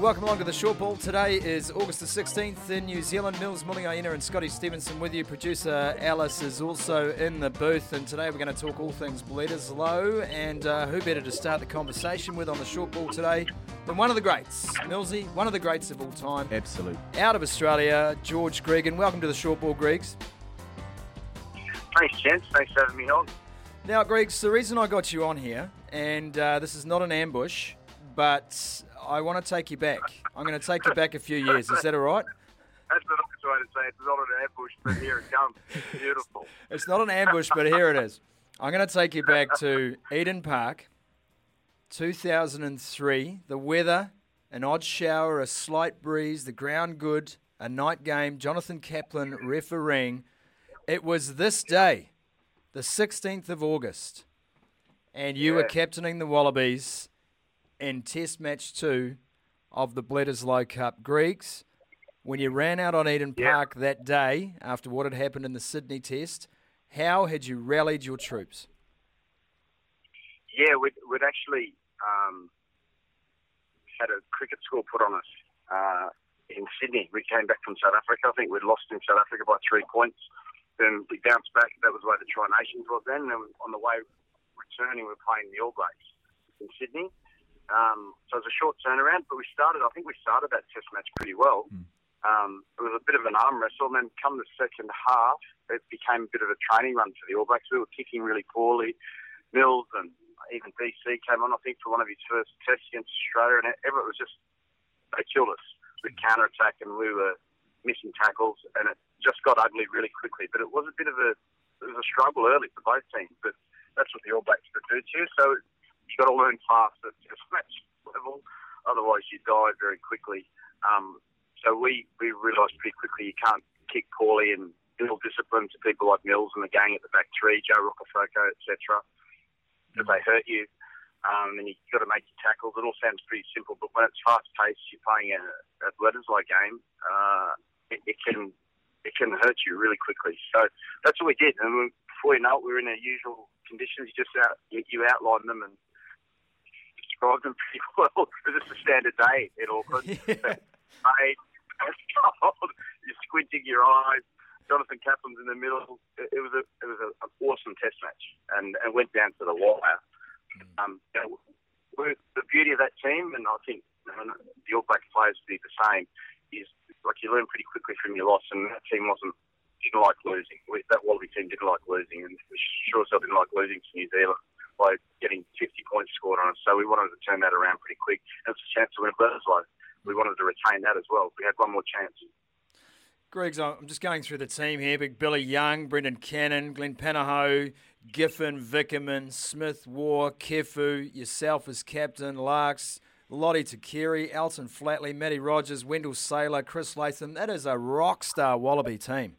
Welcome along to the short ball. Today is August the 16th in New Zealand. Mils Muliaina and Scotty Stevenson with you. Producer Alice is also in the booth, and today we're going to talk all things Bledisloe. And uh, who better to start the conversation with on the short ball today than one of the greats, Millsy, one of the greats of all time. Absolute. Out of Australia, George Gregan. Welcome to the short ball, Gregs. Thanks, gents. Thanks for having me on. Now, Gregs, the reason I got you on here, and uh, this is not an ambush, but I want to take you back. I'm going to take you back a few years. Is that all right? That's the nice way to say it. It's not an ambush, but here it comes. Beautiful. It's not an ambush, but here it is. I'm going to take you back to Eden Park, 2003. The weather, an odd shower, a slight breeze, the ground good, a night game. Jonathan Kaplan refereeing. It was this day, the 16th of August, and you were captaining the Wallabies in Test Match 2 of the Bledisloe Cup. Gregs, when you ran out on Eden Yeah. Park that day after what had happened in the Sydney Test, how had you rallied your troops? Yeah, we'd, we'd actually um, had a cricket score put on us uh, in Sydney. We came back from South Africa. I think we'd lost in South Africa by three points. Then we bounced back. That was where the Tri Nations was then. And then on the way returning, we were playing the All Blacks in Sydney. Um, so it was a short turnaround, but we started, I think we started that test match pretty well. Um, it was a bit of an arm wrestle, and then come the second half, it became a bit of a training run for the All Blacks. We were kicking really poorly. Mils and even DC came on, I think, for one of his first tests against Australia, and Everett was just, they killed us with counter attack, and we were missing tackles, and it just got ugly really quickly. But it was a bit of a, it was a struggle early for both teams, but that's what the All Blacks could do to you. So you got to learn fast at test match level, otherwise you die very quickly. Um, so we, we realised pretty quickly you can't kick poorly and build discipline to people like Mils and the gang at the back three, Joe Rokocoko, etc. Because they hurt you, um, and you've got to make your tackles. It all sounds pretty simple, but when it's fast paced, you're playing a, a Bledisloe game. Uh, it, it can it can hurt you really quickly. So that's what we did, and before you know it, we were in our usual conditions. You just out you, you outlined them and described them pretty well. It was just a standard day in Auckland. Mate, you're squinting your eyes. Jonathan Kaplan's in the middle. It, it was a it was a, an awesome test match, and and went down to the wire. Um, you know, the beauty of that team, and I think you know, the All Black players do the same, is like you learn pretty quickly from your loss, and that team wasn't didn't like losing. We, that Wallaby team didn't like losing, and we sure as hell didn't like losing to New Zealand by getting 50 points scored on us. So we wanted to turn that around pretty quick. And it was a chance to win Bledisloe. We wanted to retain that as well. We had one more chance. Gregs, I'm just going through the team here. Big Billy Young, Brendan Cannon, Glenn Panoho, Giffin, Vickerman, Smith, Waugh, Kefu, yourself as captain, Larks, Lote Tuqiri, Elton Flatley, Matty Rogers, Wendell Sailor, Chris Latham. That is a rock star Wallaby team.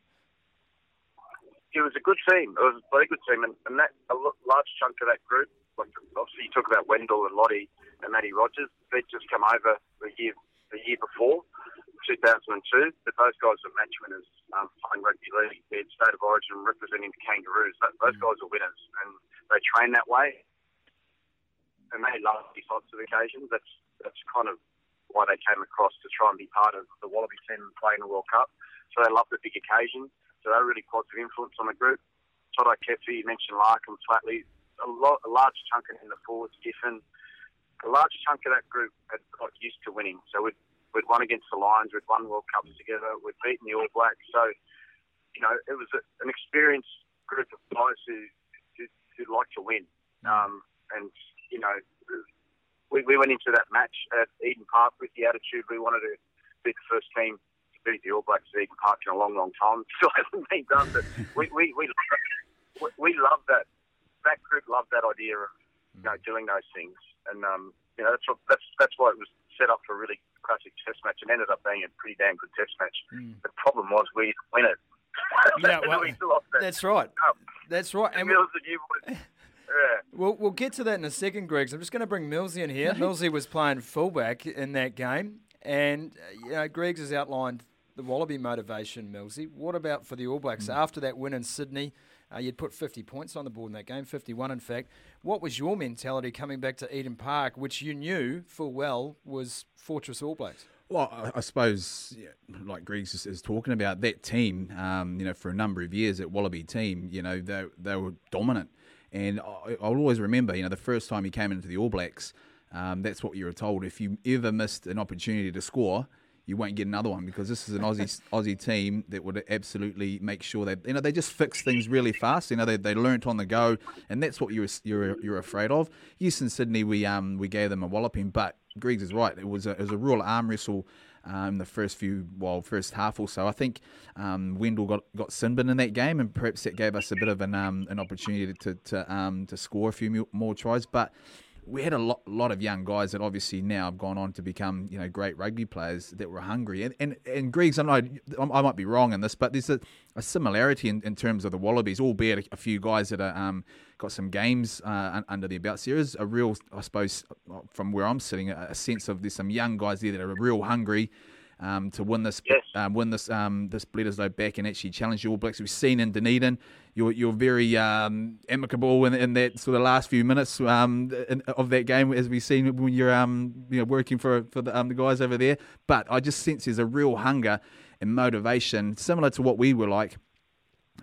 It was a good team. It was a very good team, and, and that a large chunk of that group. Like obviously, you talk about Wendell and Lote and Matty Rogers. They'd just come over the year the year before, 2002. But those guys were match winners um, playing rugby league. They had state of origin representing the Kangaroos. That, those guys are winners, and they train that way. And they love these types of occasions. That's that's kind of why they came across to try and be part of the Wallaby team and play in the World Cup. So they love the big occasions. So they're a really positive influence on the group. Toto Kefu, you mentioned Larkham, Flatley, a, lot, a large chunk in the forwards, Giffin. A large chunk of that group had got used to winning. So we'd, we'd won against the Lions, we'd won World Cups together, we'd beaten the All Blacks. So, you know, it was a, an experienced group of guys who, who, who like to win. Um, and, you know, we, we went into that match at Eden Park with the attitude we wanted to be the first team to beat the All Blacks at Eden Park in a long, long time. Still hasn't been done, but we we we, we, we love that. That group loved that idea of you know doing those things, and um, you know that's what, that's that's why it was set up for a really classic Test match, and ended up being a pretty damn good Test match. Mm. The problem was we didn't win it. Yeah, well, that. that's right. That's right. And, and Yeah. We'll, we'll get to that in a second, Greg. So I'm just going to bring Millsy in here. Millsy was playing fullback in that game. And, uh, you know, Greg's has outlined the Wallaby motivation, Millsy. What about for the All Blacks? Mm. After that win in Sydney, uh, you'd put 50 points on the board in that game, 51 in fact. What was your mentality coming back to Eden Park, which you knew full well was Fortress All Blacks? Well, I suppose, yeah, like Greg is, is, talking about, that team, um, you know, for a number of years, that Wallaby team, you know, they, they were dominant. And I, will always remember, you know, the first time he came into the All Blacks, um, that's what you were told. If you ever missed an opportunity to score, you won't get another one because this is an Aussie Aussie team that would absolutely make sure that you know they just fix things really fast. You know they, they learnt on the go, and that's what you're you're you're afraid of. Yes, in Sydney we um we gave them a walloping, but Gregs is right. It was a, it was a real arm wrestle um, the first few, well, first half or so. I think um, Wendell got got Sinbin in that game, and perhaps that gave us a bit of an um, an opportunity to to um, to score a few more tries. But we had a lot, lot of young guys that obviously now have gone on to become you know great rugby players that were hungry. And and, and Gregs, I know I might be wrong in this, but there's a, a similarity in, in terms of the Wallabies, albeit a, few guys that are um, got some games uh, under their belts. There is a real, I suppose, from where I'm sitting, a, a sense of there's some young guys there that are real hungry um, to win this yes. um, win this um, this Bledisloe back and actually challenge the All Blacks. We've seen in Dunedin, you're you're very um, amicable in, in that sort of last few minutes um, in, of that game, as we've seen when you're um, you know working for for the, um, the guys over there. But I just sense there's a real hunger and motivation, similar to what we were like.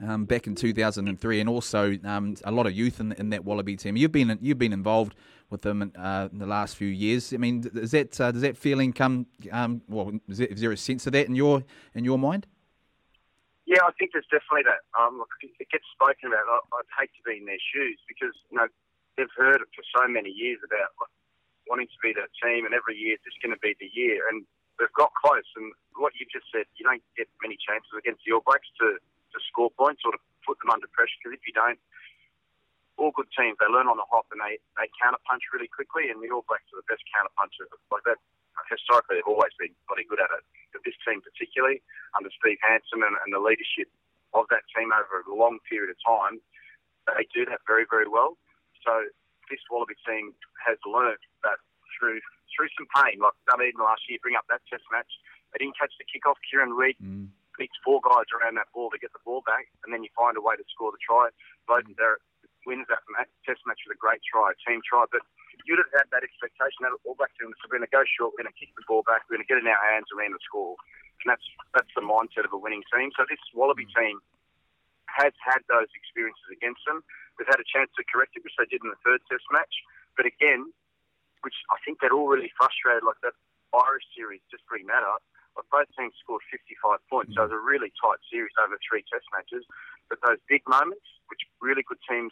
Um, back in 2003, and also um, a lot of youth in, in that Wallaby team. You've been you've been involved with them uh, in the last few years. I mean, does that uh, does that feeling come? Um, well, is there, is there a sense of that in your in your mind? Yeah, I think there's definitely that. Um, it gets spoken about. I, would hate to be in their shoes because you know they've heard it for so many years about like, wanting to be that team, and every year it's just going to be the year, and they've got close. And what you just said, you don't get many chances against the All Blacks to to score points or to put them under pressure because if you don't, all good teams. They learn on the hop and they, they counter punch really quickly. And the All Blacks are the best counter punchers. Like that, historically, they've always been pretty good at it. But this team, particularly under Steve Hansen and, and the leadership of that team over a long period of time, they do that very, very well. So this Wallaby team has learned that through through some pain, like Dunedin last year, bring up that Test match. They didn't catch the kickoff. Kieran Read mm. beats four guys around that ball to get the ball back, and then you find a way to score the try. Beauden Barrett wins that match, test match with a great try, a team try. But you'd have had that expectation that All Black team was we're going to go short, we're going to kick the ball back, we're going to get in our hands around the score. And that's that's the mindset of a winning team. So this Wallaby hmm. team has had those experiences against them. They've had a chance to correct it, which they did in the third test match. But again, which I think they're all really frustrated, like that Irish series just bring that up. Like both teams scored 55 points, so it was a hmm. really tight series over three test matches. But those big moments, which really good teams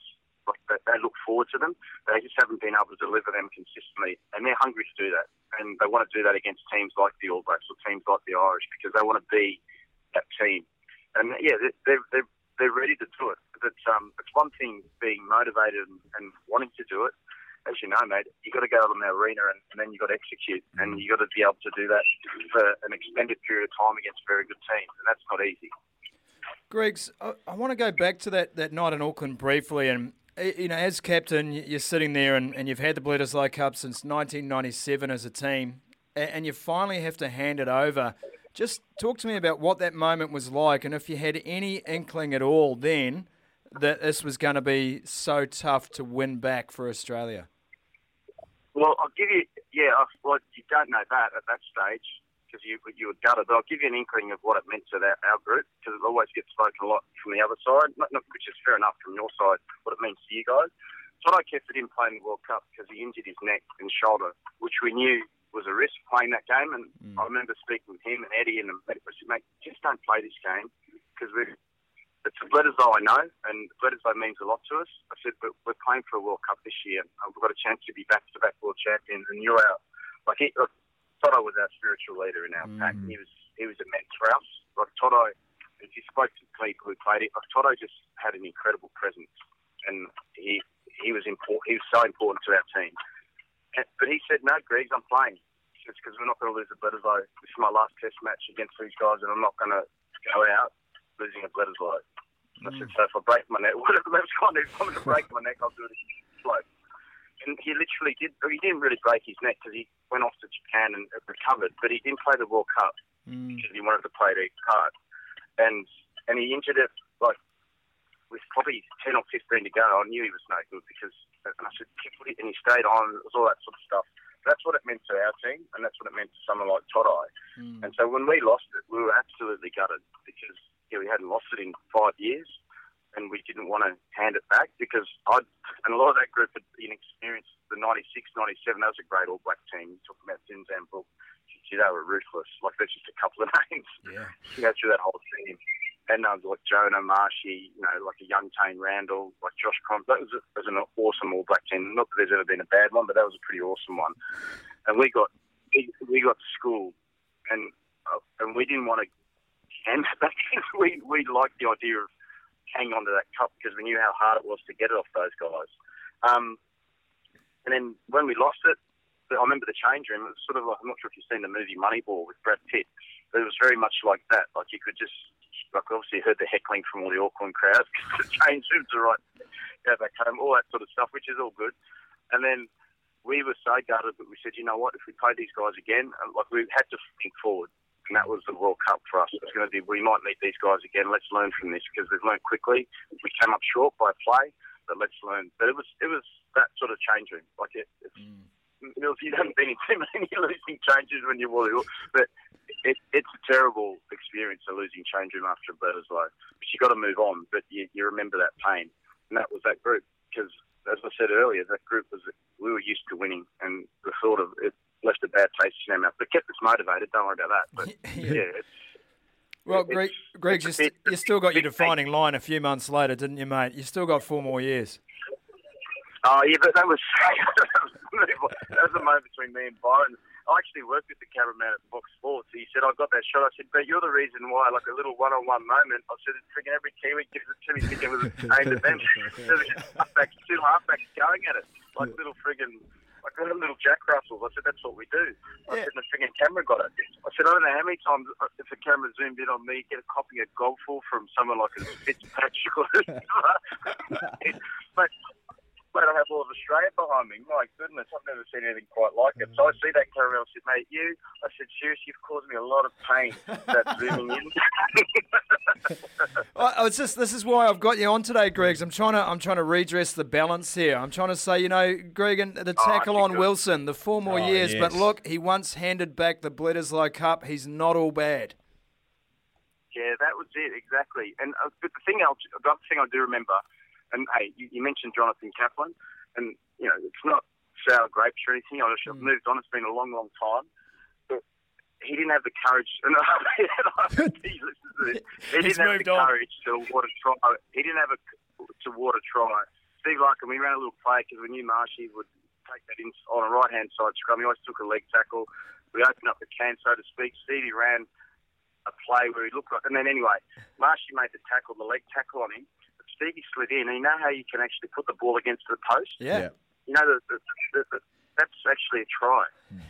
they, look forward to them. They just haven't been able to deliver them consistently, and they're hungry to do that. And they want to do that against teams like the All Blacks or teams like the Irish because they want to be that team. And yeah, they're they're they're ready to do it. But um, it's one thing being motivated and, and wanting to do it. As you know, mate, you got to go out in the arena and, and then you got to execute, and you got to be able to do that for an extended period of time against very good teams, and that's not easy. Gregs, I, I want to go back to that, that night in Auckland briefly, and you know, as captain, you're sitting there and, and you've had the Bledisloe Cup since 1997 as a team, and, and you finally have to hand it over. Just talk to me about what that moment was like, and if you had any inkling at all then that this was going to be so tough to win back for Australia. Well, I'll give you, yeah, well, you don't know that at that stage because you you were gutted. But I'll give you an inkling of what it meant to that, our group because it always gets spoken a lot from the other side, which is fair enough from your side. What it means to you guys. O'Keffer didn't play in the World Cup because he injured his neck and shoulder, which we knew was a risk playing that game. And mm. I remember speaking with him and Eddie and the said, mate, just don't play this game because we're it's a Bledisloe I know, and Bledisloe means a lot to us. I said, but we're playing for a World Cup this year. And we've got a chance to be back-to-back world champions, and you're out. Like, he, Toto was our spiritual leader in our mm. pack. He was he was immense for us. Like Toto, if you spoke to people who played it, like Toto just had an incredible presence, and he he was important. He was so important to our team. And, but he said, "No, Greg, I'm playing." It's because we're not going to lose a Bledisloe. This is my last Test match against these guys, and I'm not going to go out losing a Bledisloe. Mm. I said, so if I break my neck, whatever that's kind of, if I'm going to break my neck, I'll do it slow. And he literally did. He didn't really break his neck because he went off to Japan and recovered, but he didn't play the World Cup mm. because he wanted to play the card, and and he injured it like with probably ten or fifteen to go. I knew he was no good because and I said, and he stayed on. It was all that sort of stuff that's what it meant to our team, and that's what it meant to someone like Toutai. Mm. And so when we lost it, we were absolutely gutted because yeah, we hadn't lost it in five years, and we didn't want to hand it back because I and a lot of that group had been experienced the 96, 97. That was a great All Black team. You talk about Zinzan Brooke. They were ruthless. Like that's just a couple of names. Yeah. You go through that whole team and uh, like Jonah Marshy, you know, like a young Taine Randell, like Josh Crom. That was, a, was an awesome All Black team. Not that there's ever been a bad one, but that was a pretty awesome one. And we got we, we got to school, and uh, and we didn't want to hand it back. we we liked the idea of hanging on to that cup because we knew how hard it was to get it off those guys. Um, and then when we lost it, I remember the change room. It was sort of like I'm not sure if you've seen the movie Moneyball with Brad Pitt. But it was very much like that. Like you could just like obviously heard the heckling from all the Auckland crowds the change rooms are right go back home, all that sort of stuff, which is all good. And then we were so gutted, but we said, you know what, if we play these guys again, like we had to think forward. And that was the World Cup for us. It was going to be, we might meet these guys again. Let's learn from this because we've learned quickly. We came up short by play, but let's learn. But it was, it was that sort of change room. Like it, it's, mm. Mils, you haven't been in too many losing changes when you're Wally, but it, it's a terrible experience, a losing change room after a Bledisloe. But you've got to move on, but you, you remember that pain. And that was that group, because as I said earlier, that group was, we were used to winning, and the thought of it left a bad taste in our mouth, but kept us motivated. Don't worry about that. But yeah, it's, well, Greg, Greg, you, st- you still got your defining line a few months later, didn't you, mate? You still got four more years. Oh yeah, but that was that was a moment between me and Byron. I actually worked with the cameraman at Fox Sports. He said, I got that shot. I said, but you're the reason why, like a little one on one moment. I said, freaking every Kiwi gives it to me thinking it was aimed at them. There's halfbacks, two halfbacks going at it. Like little friggin' like little, little Jack Russell. I said, that's what we do. I yeah. said, the friggin' camera got it. I said, I don't know how many times uh, if the camera zoomed in on me, get a copy of Golful from someone like a Fitzpatrick. Or but I have all of Australia behind me. My goodness, I've never seen anything quite like it. So I see that camera, I said, mate, you, I said, seriously, you've caused me a lot of pain, that zooming in. well, it's just, this is why I've got you on today, Greg. I'm trying to, I'm trying to redress the balance here. I'm trying to say, you know, Greg, and the oh, tackle oh, on. Wilson, the four more oh, years, yes. but look, he once handed back the Bledisloe Cup. He's not all bad. Yeah, that was it exactly. And uh, but the thing, else, the other thing I do remember and hey, you, you mentioned Jonathan Kaplan, and you know it's not sour grapes or anything. I just mm. moved on. It's been a long, long time. But he didn't have the courage. And he, he didn't have the on. courage to water try. He didn't have a to water try. Steve Larkham, we ran a little play because we knew Marshy would take that in on a right hand side scrum. He always took a leg tackle. We opened up the can, so to speak. Stevie ran a play where he looked like, and then anyway, Marshy made the tackle, the leg tackle on him. Stevie slid in. And you know how you can actually put the ball against the post? Yeah. You know, the, the, the, the that's actually a try. Hmm.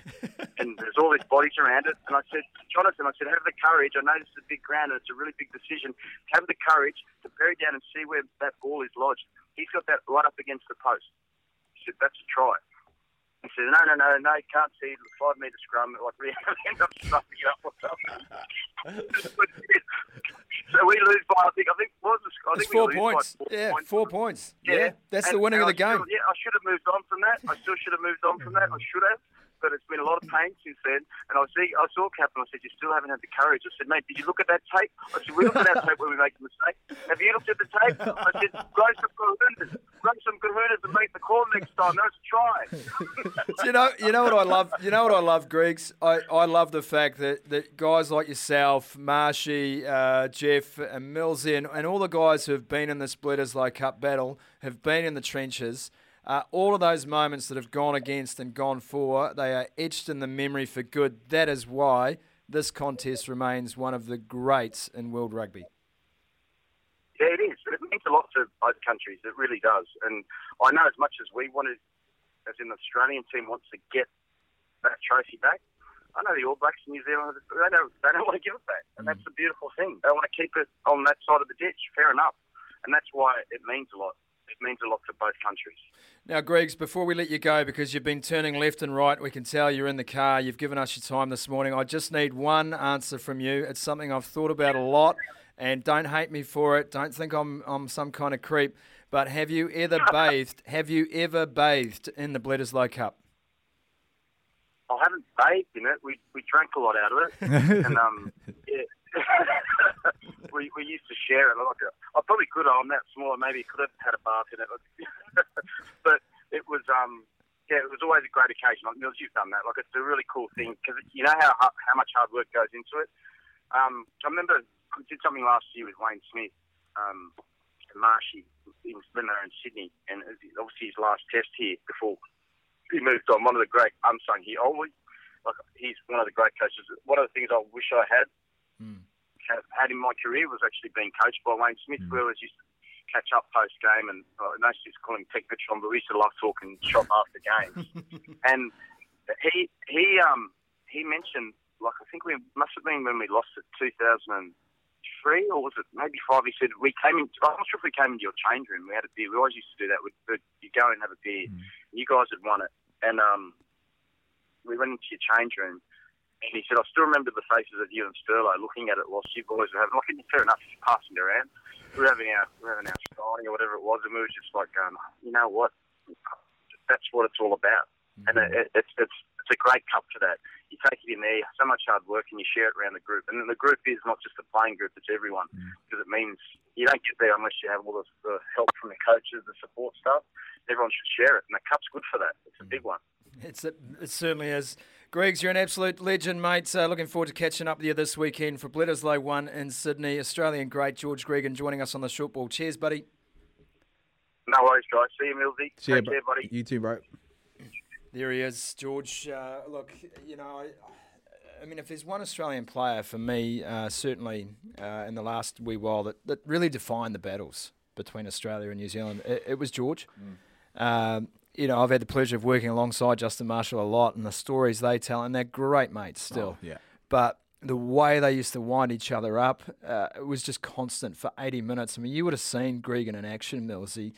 and there's all these bodies around it. And I said, Jonathan, I said, have the courage. I know this is a big ground and it's a really big decision. Have the courage to bury down and see where that ball is lodged. He's got that right up against the post. He said, that's a try. He said, no, no, no, no, can't see the five metre scrum. Like, we end up stuffing it up or something. So we lose by, I think, I think, what was the score? I think four points. Four yeah, points. four points. Yeah, yeah. that's and, the winning of the game. Still, yeah, I should have moved on from that. I still should have moved on from that. I should have but it's been a lot of pain since then. And I see, I saw Kaplan. I said, "You still haven't had the courage." I said, "Mate, did you look at that tape?" I said, "We looked at that tape when we make the mistake. Have you looked at the tape?" I said, "Grow some kahunas, grow some kahunas, and make the call next time. That's try." you know, you know what I love. You know what I love, Gregs. I, I love the fact that, that guys like yourself, Marshy, uh, Jeff, and Millsy, and, and all the guys who have been in the Bledisloe Cup battle have been in the trenches. Uh, all of those moments that have gone against and gone for, they are etched in the memory for good. That is why this contest remains one of the greats in world rugby. Yeah, it is. It means a lot to both countries. It really does. And I know as much as we wanted, as in the Australian team wants to get that trophy back, I know the All Blacks in New Zealand, they don't, they don't want to give it back. And that's mm. the beautiful thing. They want to keep it on that side of the ditch. Fair enough. And that's why it means a lot. It means a lot to both countries. Now, Gregs, before we let you go, because you've been turning left and right, we can tell you're in the car. You've given us your time this morning. I just need one answer from you. It's something I've thought about a lot, and don't hate me for it. Don't think I'm I'm some kind of creep. But have you ever bathed? Have you ever bathed in the Bledisloe Cup? I haven't bathed in it. We we drank a lot out of it, and um, yeah. we, we used to share it. Like, I probably could. I'm that small. Maybe could have had a bath in it. but it was, um, yeah, it was always a great occasion. Like Mils, you've done that. Like it's a really cool thing because you know how how much hard work goes into it. Um, I remember I did something last year with Wayne Smith, um, Marshy, in, they were in Sydney, and obviously his last test here before he moved on. One of the great unsung here. Always, like he's one of the great coaches. One of the things I wish I had mm. had in my career was actually being coached by Wayne Smith. Mm. We always used to catch up post game, and uh, I know she's calling Tech Mitchell, but we used to love talking shop after games. and he he um he mentioned like I think we must have been when we lost it 2003 or was it maybe five? He said we came in. I'm not sure if we came into your change room. We had a beer. We always used to do that. We'd, you go and have a beer. Mm. You guys had won it, and um we went into your change room. And he said, I still remember the faces of you and Sterlo looking at it whilst you boys were having, like, fair enough, passing it around. We were having our, we were having our signing or whatever it was, and we were just like going, you know what? That's what it's all about. Mm-hmm. And it, it's, it's, it's a great cup for that. You take it in there, so much hard work, and you share it around the group. And then the group is not just the playing group; it's everyone, because mm-hmm. it means you don't get there unless you have all the, the help from the coaches, the support staff. Everyone should share it, and the cup's good for that. It's a big one. It's a, it certainly is. Gregs, you're an absolute legend, mate. Uh, looking forward to catching up with you this weekend for Bledisloe 1 in Sydney. Australian great George Gregan joining us on the short ball. Cheers, buddy. No worries, guys. See you, Millsy. See Take you, care, buddy. You too, bro. There he is, George. Uh, look, you know, I, I, mean, if there's one Australian player for me, uh, certainly uh, in the last wee while, that, that really defined the battles between Australia and New Zealand, it, it was George. Mm. Um, you know, I've had the pleasure of working alongside Justin Marshall a lot, and the stories they tell, and they're great mates still. Oh, yeah. But the way they used to wind each other up, uh, it was just constant for 80 minutes. I mean, you would have seen Gregan in action, Millsy.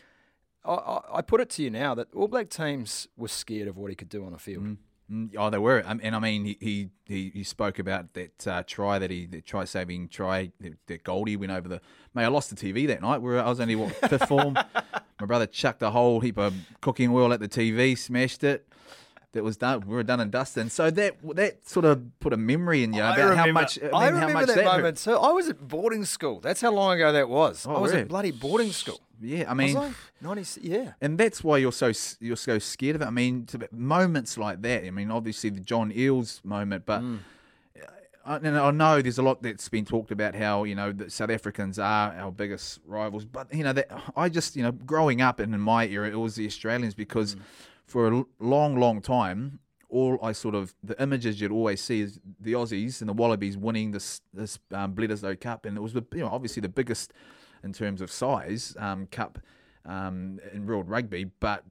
I, I, put it to you now that All Black teams were scared of what he could do on the field. Mm. Mm, oh, they were, um, and I mean, he he, he spoke about that uh, try that he the try saving try that Goldie went over the. Mate, I lost the TV that night. Where I was only what fifth form. My brother chucked a whole heap of cooking oil at the TV, smashed it. That was done. We were done and dusted. And so that that sort of put a memory in you about remember, how much. I, mean, I remember much that, that moment too. I was at boarding school. That's how long ago that was. Oh, I was really? at bloody boarding school. Yeah, I mean, I? 90, yeah, and that's why you're so you're so scared of it. I mean, to, moments like that. I mean, obviously the John Eales moment, but. Mm. I, and I know there's a lot that's been talked about how you know the South Africans are our biggest rivals, but you know that I just you know growing up and in my era it was the Australians because mm. for a long long time all I sort of the images you'd always see is the Aussies and the Wallabies winning this this um, Bledisloe Cup, and it was the you know obviously the biggest in terms of size um, cup um, in world rugby, but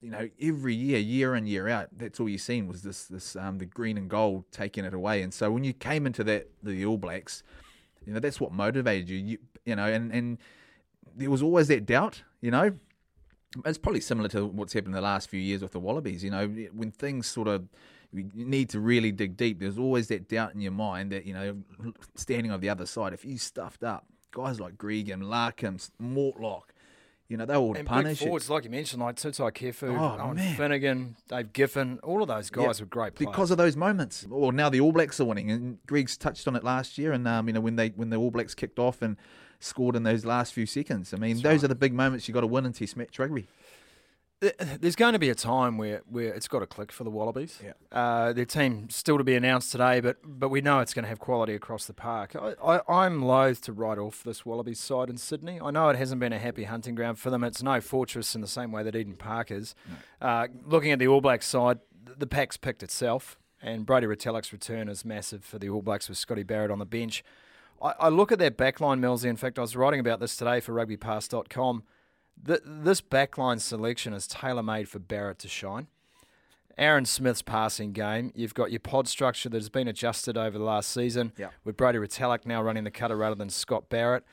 you know every year, year in year out, that's all you seen was this this um, the green and gold taking it away, and so when you came into that the All Blacks, you know that's what motivated you, you, you know, and and there was always that doubt, you know. It's probably similar to what's happened in the last few years with the Wallabies. You know, when things sort of you need to really dig deep. There's always that doubt in your mind that you know, standing on the other side, if you stuffed up, guys like Gregan, Larkhams, Mortlock, you know, they all and punish big forwards, like you mentioned, like Toutai Kefu, oh, Finegan, Dave Giffin, all of those guys yeah, were great players. Because of those moments. Well, now the All Blacks are winning, and Greg's touched on it last year, and um, you know when they when the All Blacks kicked off and scored in those last few seconds. I mean, That's those right. are the big moments you've got to win in Test match rugby there's going to be a time where, where it's got to click for the Wallabies. Yeah. Uh, their team still to be announced today, but but we know it's going to have quality across the park. I, I, am loath to write off this Wallabies side in Sydney. I know it hasn't been a happy hunting ground for them. It's no fortress in the same way that Eden Park is. No. Uh, looking at the All Blacks side, the pack's picked itself. And Brodie Retallick's return is massive for the All Blacks with Scotty Barrett on the bench. I, I look at their backline, Millsy. In fact, I was writing about this today for rugbypass.com. The, this backline selection is tailor made for Barrett to shine. Aaron Smith's passing game. You've got your pod structure that has been adjusted over the last season Yeah. with Brodie Retallick now running the cutter rather than Scott Barrett.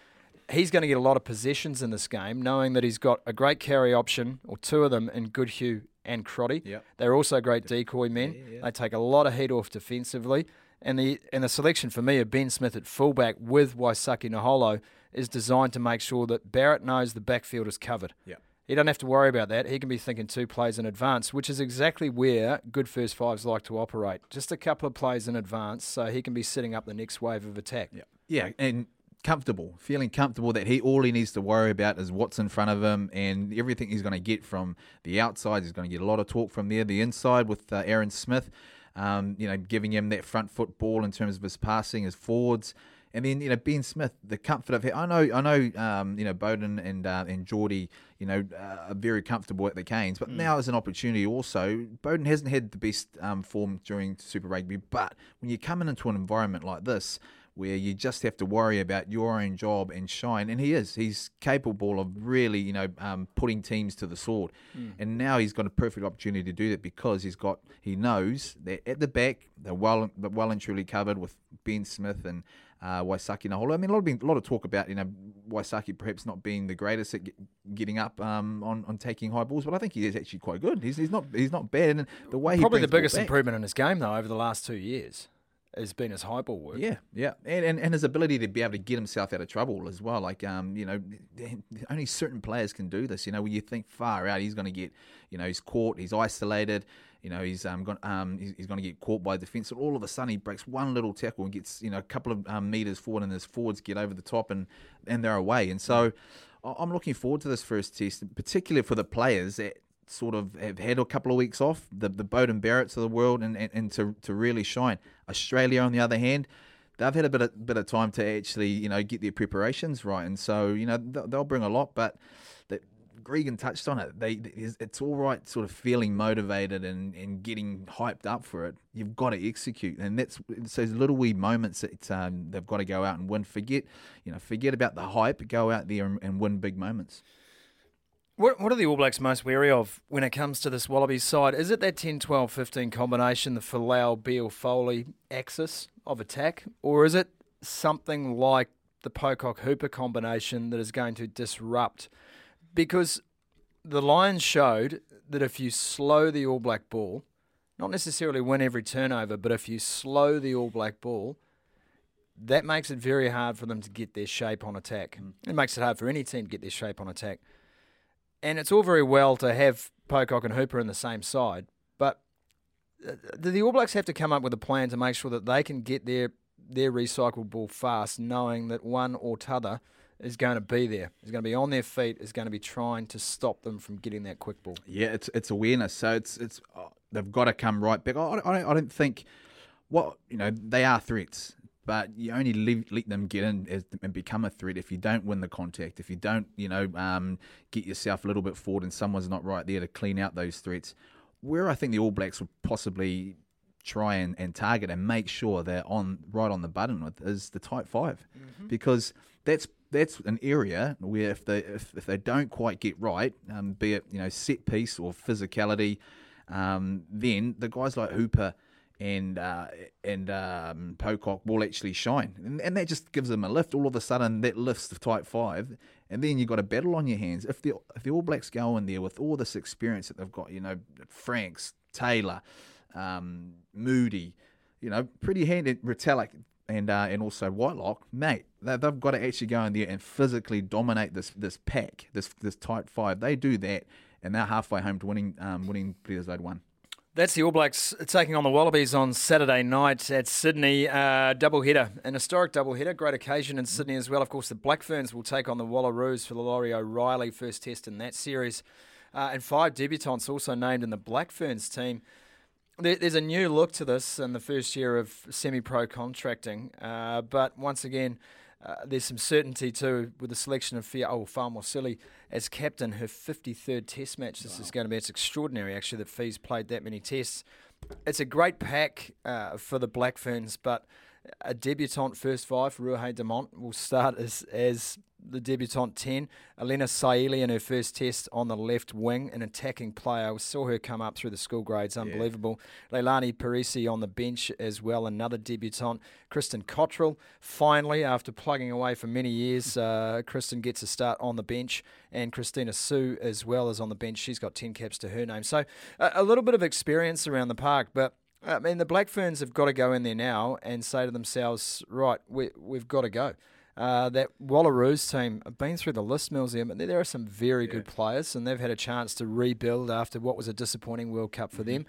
He's going to get a lot of possessions in this game, knowing that he's got a great carry option, or two of them, in Goodhue and Crotty. Yep. They're also great decoy men. Yeah, yeah. They take a lot of heat off defensively. And the and the selection for me of Ben Smith at fullback with Waisake Naholo is designed to make sure that Barrett knows the backfield is covered. Yeah. He doesn't have to worry about that. He can be thinking two plays in advance, which is exactly where good first fives like to operate. Just a couple of plays in advance, so he can be setting up the next wave of attack. Yeah, yeah, and comfortable, feeling comfortable that he all he needs to worry about is what's in front of him and everything he's going to get from the outside. He's going to get a lot of talk from there. The inside with uh, Aaron Smith, um, you know, giving him that front foot ball in terms of his passing, his forwards. And then you know Ben Smith, the comfort of him. I know I know um, you know Beauden and uh, and Jordie, you know, uh, are very comfortable at the Canes, but now is an opportunity. Also, Beauden hasn't had the best um, form during Super Rugby, but when you're coming into an environment like this, where you just have to worry about your own job and shine. And he is. He's capable of really, you know, um, putting teams to the sword. And now he's got a perfect opportunity to do that because he's got he knows that at the back they're well they're well and truly covered with Ben Smith and uh, Waisake Naholo. I mean, a lot of been, a lot of talk about you know Waisake perhaps not being the greatest at get, getting up um, on on taking high balls, but I think he is actually quite good. He's, he's not he's not bad. And the way Probably the biggest improvement in his game, though, over the last two years has been his high ball work. Yeah, yeah, and, and and his ability to be able to get himself out of trouble as well. Like, um, you know, only certain players can do this. You know, when you think far out, he's going to get, you know, he's caught, he's isolated. You know, he's um, gone, um, he's, he's going to get caught by defence. And all of a sudden, he breaks one little tackle and gets, you know, a couple of um, meters forward, and his forwards get over the top, and and they're away. And so, I'm looking forward to this first test, particularly for the players that sort of have had a couple of weeks off, the the Beauden Barretts of the world, and, and, and to to really shine. Australia, on the other hand, they've had a bit of bit of time to actually you know get their preparations right, and so you know they'll, bring a lot. But that Gregan touched on it. They it's- it's all right, sort of feeling motivated and, and getting hyped up for it. You've got to execute, and that's it's those little wee moments that um, they've got to go out and win. Forget you know forget about the hype. Go out there and, and win big moments. What, what are the All Blacks most wary of when it comes to this Wallabies side? Is it that 10 12 15 combination, the Folau Beale Foley axis of attack? Or is it something like the Pocock Hooper combination that is going to disrupt? Because the Lions showed that if you slow the All Black ball, not necessarily win every turnover, but if you slow the All Black ball, that makes it very hard for them to get their shape on attack. Mm. It makes it hard for any team to get their shape on attack. And it's all very well to have Pocock and Hooper in the same side, but uh, the All Blacks have to come up with a plan to make sure that they can get their their recycled ball fast, knowing that one or t'other is going to be there, is going to be on their feet, is going to be trying to stop them from getting that quick ball. Yeah, it's it's awareness. So it's it's uh, they've got to come right back. I, I, don't- I don't think what you know they are threats, but you only leave, let them get in as, and become a threat if you don't win the contact. If you don't, you know, um, get yourself a little bit forward and someone's not right there to clean out those threats. Where I think the All Blacks would possibly try and, and target and make sure they're on right on the button with is the tight 5 because that's that's an area where if they if, if they don't quite get right, um, be it you know set piece or physicality, um, then the guys like Hooper and uh, and um, Pocock will actually shine, and, and that just gives them a lift. All of a sudden, that lifts the tight five, and then you've got a battle on your hands. If the if the All Blacks go in there with all this experience that they've got, you know, Franks, Taylor, um, Moody, you know, pretty handy Retallick and uh, and also Whitelock, mate, they, they've got to actually go in there and physically dominate this this pack, this this tight five. They do that, and they're halfway home to winning um, winning Bledisloe one. That's the All Blacks taking on the Wallabies on Saturday night at Sydney. Uh, double header, an historic double header, great occasion in Sydney as well. Of course, the Black Ferns will take on the Wallaroos for the Laurie O'Reilly first test in that series. Uh, and five debutants also named in the Black Ferns team. There, there's a new look to this in the first year of semi pro contracting. Uh, but once again, uh, there's some certainty too with the selection of Fia oh, Farmore Silly as captain, her 53rd test match. This is going to be, it's extraordinary actually that Fee's played that many tests. it's a great pack uh, for the Black Ferns, but a debutante first five, Ruahei Demant, will start as, as the debutante 10. Alena Saili in her first test on the left wing, an attacking player. We saw her come up through the school grades, unbelievable. Yeah. Leilani Perese on the bench as well, another debutante. Kristen Cottrell, finally, after plugging away for many years, uh, Kristen gets a start on the bench, and Kristina Sue as well as on the bench. She's got 10 caps to her name. So a, a little bit of experience around the park, but I mean, the Black Ferns have got to go in there now and say to themselves, right, we, we've got to go. Uh, that Wallaroos team have been through the list, Museum, but there are some very yeah. good players, and they've had a chance to rebuild after what was a disappointing World Cup for mm-hmm. them.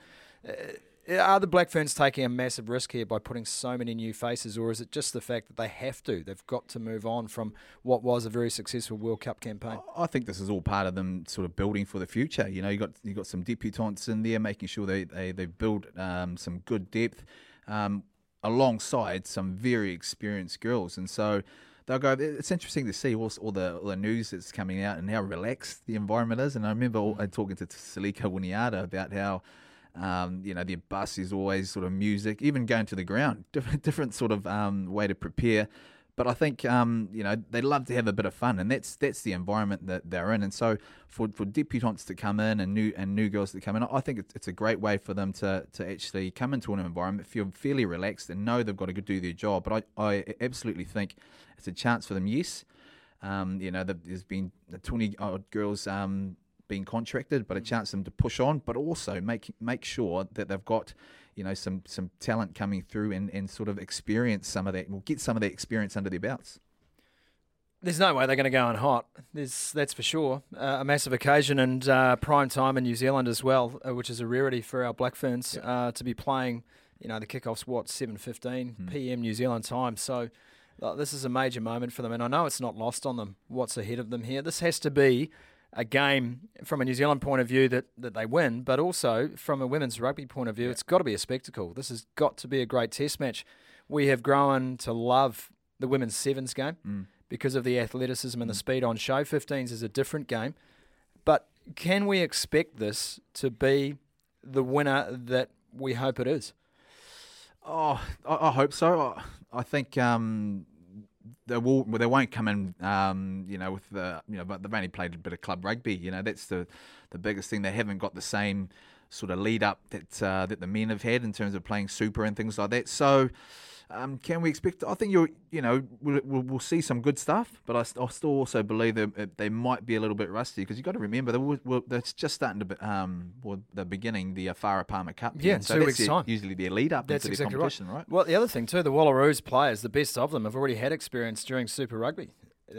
Uh, are the Black Ferns taking a massive risk here by putting so many new faces, or is it just the fact that they have to? They've got to move on from what was a very successful World Cup campaign. I think this is all part of them sort of building for the future. You know, you got you got some debutantes in there, making sure they they they build um, some good depth um, alongside some very experienced girls, and so they'll go. It's interesting to see all, all, the all the news that's coming out and how relaxed the environment is. And I remember mm. talking to Selica Winiata about how um, you know, the bus is always sort of music, even going to the ground, different, different sort of um, way to prepare. But I think um, you know they love to have a bit of fun, and that's that's the environment that they're in. And so for for debutantes to come in and new and new girls to come in, I think it's, it's a great way for them to to actually come into an environment, feel fairly relaxed, and know they've got to do their job. But I, I absolutely think it's a chance for them. Yes, um, you know, there's been 20 odd girls um, being contracted, but a chance for them to push on, but also make make sure that they've got you know some some talent coming through and, and sort of experience some of that. We'll get some of that experience under their belts. There's no way they're going to go on hot. There's, that's for sure. Uh, a massive occasion and uh, prime time in New Zealand as well, uh, which is a rarity for our Black Ferns uh, to be playing. You know, the kickoff's what 7:15 hmm. p.m. New Zealand time. So uh, this is a major moment for them, and I know it's not lost on them what's ahead of them here. This has to be a game from a New Zealand point of view that, that they win, but also from a women's rugby point of view, yeah. it's got to be a spectacle. This has got to be a great test match. We have grown to love the women's sevens game mm. because of the athleticism and the mm. speed on show. 15s is a different game. But can we expect this to be the winner that we hope it is? Oh, I, I hope so. I, I think um, they will they won't come in um, you know with the you know but they've only played a bit of club rugby you know that's the the biggest thing. They haven't got the same sort of lead up that uh, that the men have had in terms of playing super and things like that. So um, can we expect? I think you you know we'll, we'll, we'll, see some good stuff, but I, I still also believe that they might be a little bit rusty because you've got to remember that they're just starting to be, um well the beginning the Farah Palmer Cup. Yeah, so two weeks time. Usually their lead up that's into exactly the competition, right. right. Well, the other thing too, the Wallaroos players, the best of them, have already had experience during Super Rugby.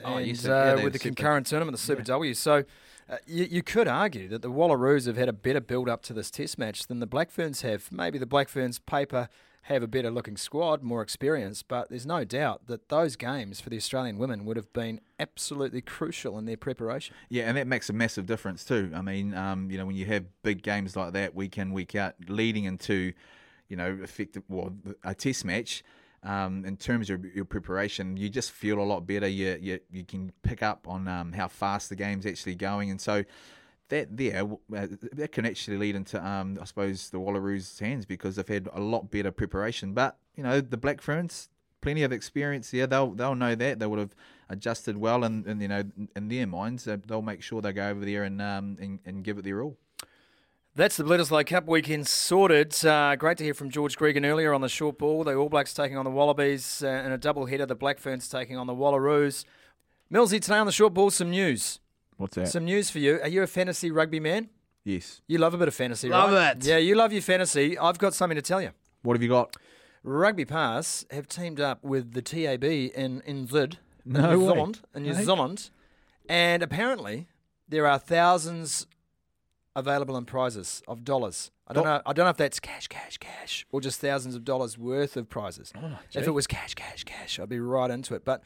Oh, and, yes, uh, with the super. concurrent tournament, the Super yeah. W. So uh, you, you, could argue that the Wallaroos have had a better build up to this Test match than the Black Ferns have. Maybe the Black Ferns paper have a better looking squad, more experience, but there's no doubt that those games for the Australian women would have been absolutely crucial in their preparation. Yeah, and that makes a massive difference too. I mean, um, you know, when you have big games like that week in, week out, leading into, you know, effective well, a test match. Um, in terms of your preparation, you just feel a lot better. You you, you can pick up on um, how fast the game's actually going, and so that there uh, that can actually lead into um, I suppose the Wallaroos' hands because they've had a lot better preparation. But you know the Black Ferns, plenty of experience there. They'll they'll know that they would have adjusted well, and, and you know in their minds they'll make sure they go over there and um, and, and give it their all. That's the Bledisloe Cup weekend sorted. Uh, great to hear from George Gregan earlier on the short ball. The All Blacks taking on the Wallabies uh, in a double header. The Black Ferns taking on the Wallaroos. Millsy, today on the short ball, some news. What's that? Some news for you. Are you a fantasy rugby man? Yes. You love a bit of fantasy, love right? Love it. Yeah, you love your fantasy. I've got something to tell you. What have you got? Rugby Pass have teamed up with the TAB in in Zid, no in New way. Zealand, in New Zealand, and apparently there are thousands available in prizes of dollars. I don't know. I don't know if that's cash, cash, cash, or just thousands of dollars worth of prizes. Oh, if it was cash, cash, cash, I'd be right into it. But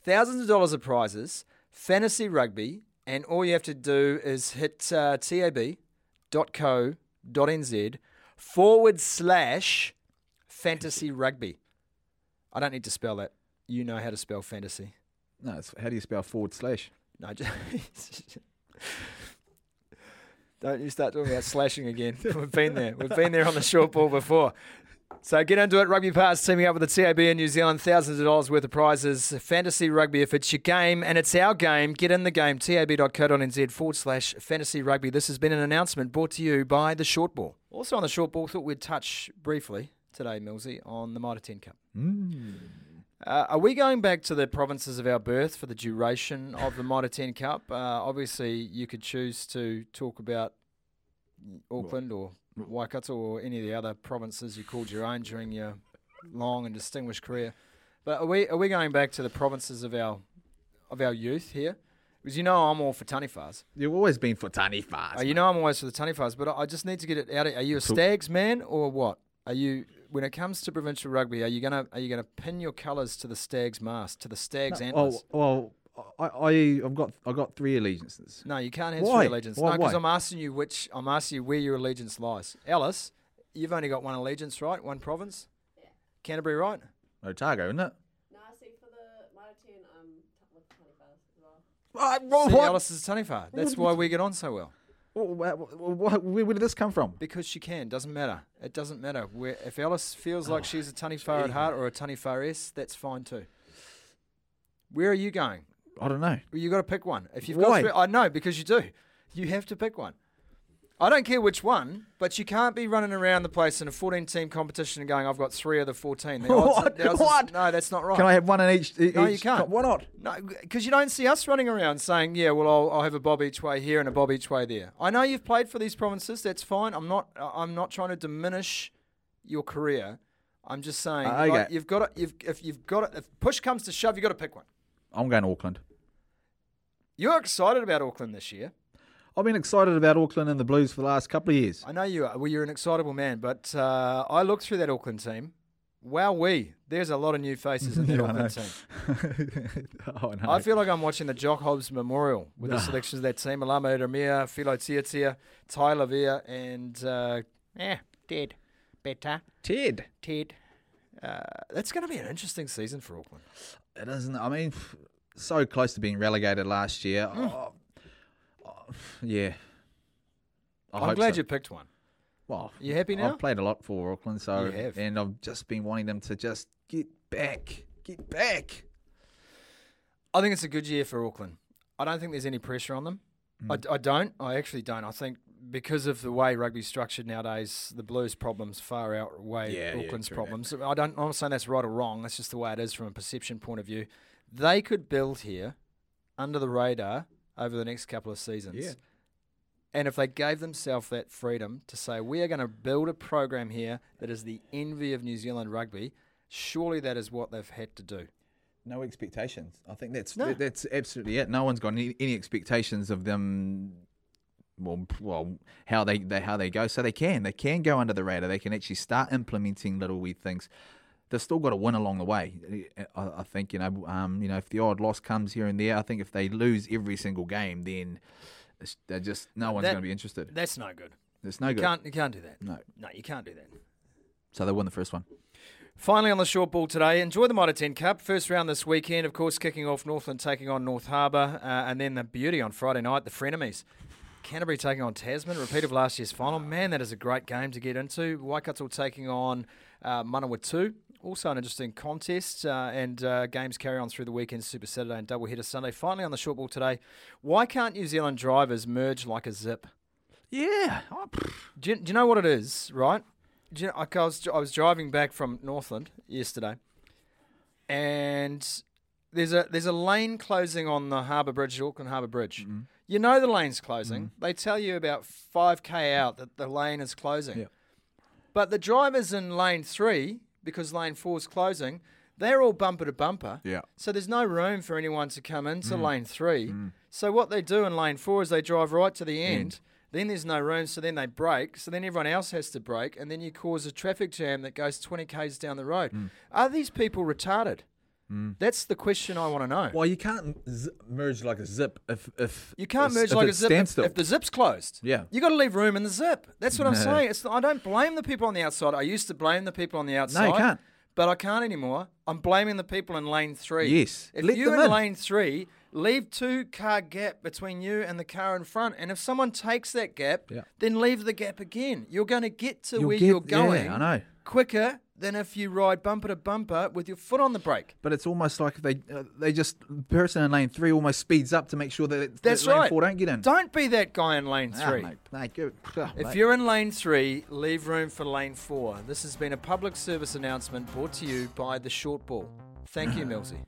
thousands of dollars of prizes, fantasy rugby, and all you have to do is hit uh, tab.co.nz forward slash fantasy rugby. I don't need to spell that. You know how to spell fantasy. No, it's, how do you spell forward slash? No, just Don't you start talking about slashing again. We've been there. We've been there on the short ball before. So get into it. Rugby Pass teaming up with the TAB in New Zealand. Thousands of dollars worth of prizes. Fantasy rugby. If it's your game and it's our game, get in the game. tab.co.nz forward slash fantasy rugby. This has been an announcement brought to you by the short ball. Also on the short ball, thought we'd touch briefly today, Millsy, on the Mitre 10 Cup. Uh, are we going back to the provinces of our birth for the duration of the Mitre 10 Cup? Uh, obviously, you could choose to talk about Auckland or Waikato or any of the other provinces you called your own during your long and distinguished career. But are we are we going back to the provinces of our of our youth here? Because you know I'm all for Taniwhas. You've always been for Taniwhas. Uh, you know I'm always for the Taniwhas, but I I just need to get it out. Of, are you a Stags man or what? Are you when it comes to provincial rugby? Are you gonna are you gonna pin your colours to the Stags mast to the Stags antlers? Oh, well, I, I, I've got, I've got three allegiances. No, you can't have Why? three allegiances. Why- no, because? I'm asking you which. I'm asking you where your allegiance lies. Alice, you've only got one allegiance, right? One province. Yeah. Canterbury, right? Otago, isn't it? No, I see for the Mitre 10, um, t- with 21st as well. Uh, See, what? Alice is Taniwha. That's why we get on so well. Wh- wh- wh- Where, where did this come from? Because she can. Doesn't matter. It doesn't matter. Where, if Alice feels Oh, like she's a Taniwha at heart or a Taniwha S, that's fine too. Where are you going? I don't know. Well, you got to pick one. If you've Why? got I know because you do. You have to pick one. I don't care which one, but you can't be running around the place in a 14-team competition and going, "I've got three of the 14." The What? the odds is- What? No, that's not right. Can I have one in each? e- No, you can't. Why not? No, because you don't see us running around saying, "Yeah, well, I'll, I'll have a bob each way here and a bob each way there." I know you've played for these provinces. That's fine. I'm not. I'm not trying to diminish your career. I'm just saying, Uh, like, you've got to. You've, if you've got to, if push comes to shove, you've got to pick one. I'm going to Auckland. You're excited about Auckland this year. I've been excited about Auckland and the Blues for the last couple of years. I know you are. Well, you're an excitable man, but uh, I looked through that Auckland team. Wow, we there's a lot of new faces in that Yeah. Auckland team. oh, no. I feel like I'm watching the Jock Hobbs Memorial with the selections of that team: Alama Ieremia, Filo Tiatia, Tyler Veer, and uh, eh, Ted, better Ted. Ted. Uh, that's going to be an interesting season for Auckland. It isn't. I mean, so close to being relegated last year. Mm. Oh, oh, yeah. I I'm glad so. you picked one. Well, You happy now? I've played a lot for Auckland, so and I've just been wanting them to just get back, get back. I think it's a good year for Auckland. I don't think there's any pressure on them. I, Mm. I don't. I actually don't. I think because of the way rugby's structured nowadays, the Blues' problems far outweigh Yeah, yeah, Auckland's true. problems. I don't. I'm not saying that's right or wrong. That's just the way it is from a perception point of view. They could build here under the radar over the next couple of seasons. Yeah. And if they gave themselves that freedom to say, we are going to build a program here that is the envy of New Zealand rugby, surely that is what they've had to do. No expectations. I think that's No. that's absolutely it. No one's got any, any expectations of them. Well, well, how they, they how they go, so they can they can go under the radar. They can actually start implementing little wee things. They've still got to win along the way. I, I think you know, um, you know, if the odd loss comes here and there, I think if they lose every single game, then it's, they're just no one's That- going to be interested. That's no good. It's no You good. can't, you can't do that. No. No, you can't do that. So they won the first one. Finally, on the short ball today, enjoy the Mitre 10 Cup. First round this weekend, of course, kicking off Northland taking on North Harbour, uh, and then the beauty on Friday night, the Frenemies. Canterbury taking on Tasman, repeat of last year's final. Man, that is a great game to get into. Waikato taking on uh, Manawatu. Also an interesting contest, uh, and uh, games carry on through the weekend, Super Saturday and double header Sunday. Finally, on the short ball today, why can't New Zealand drivers merge like a zip? Yeah. Oh. Do you, do you know what it is, right? You know, like I, was, I was driving back from Northland yesterday, and there's a there's a lane closing on the Harbour Bridge, Auckland Harbour Bridge. Mm-hmm. You know the lane's closing. Mm. They tell you about 5k out that the lane is closing. Yeah. But the drivers in lane three, because lane four is closing, they're all bumper to bumper. Yeah. So there's no room for anyone to come into mm. lane three. Mm. So what they do in lane four is they drive right to the end. Then there's no room, so then they brake. So then everyone else has to brake, and then you cause a traffic jam that goes 20 k's down the road. Are these people retarded? Mm. That's the question I want to know. Well, you can't z- merge like a zip if if You can't merge like a zip if, if the zip's closed. Yeah. you got to leave room in the zip. That's what I'm saying. It's, I don't blame the people on the outside. I used to blame the people on the outside. No, you can't. But I can't anymore. I'm blaming the people in lane three. Yes. If Let you in in. lane three leave two car gap between you and the car in front. And if someone takes that gap, Yeah. then leave the gap again. You're going to get to You'll where get- you're yeah, going I know. quicker than if you ride bumper to bumper with your foot on the brake. But it's almost like they uh, they just person in lane three almost speeds up to make sure that, That's that lane right. four don't get in. Don't be that guy in lane Ah, three. mate, mate, go- If mate. you're in lane three, leave room for lane four. This has been a public service announcement brought to you by the short ball. Thank you, Millsy.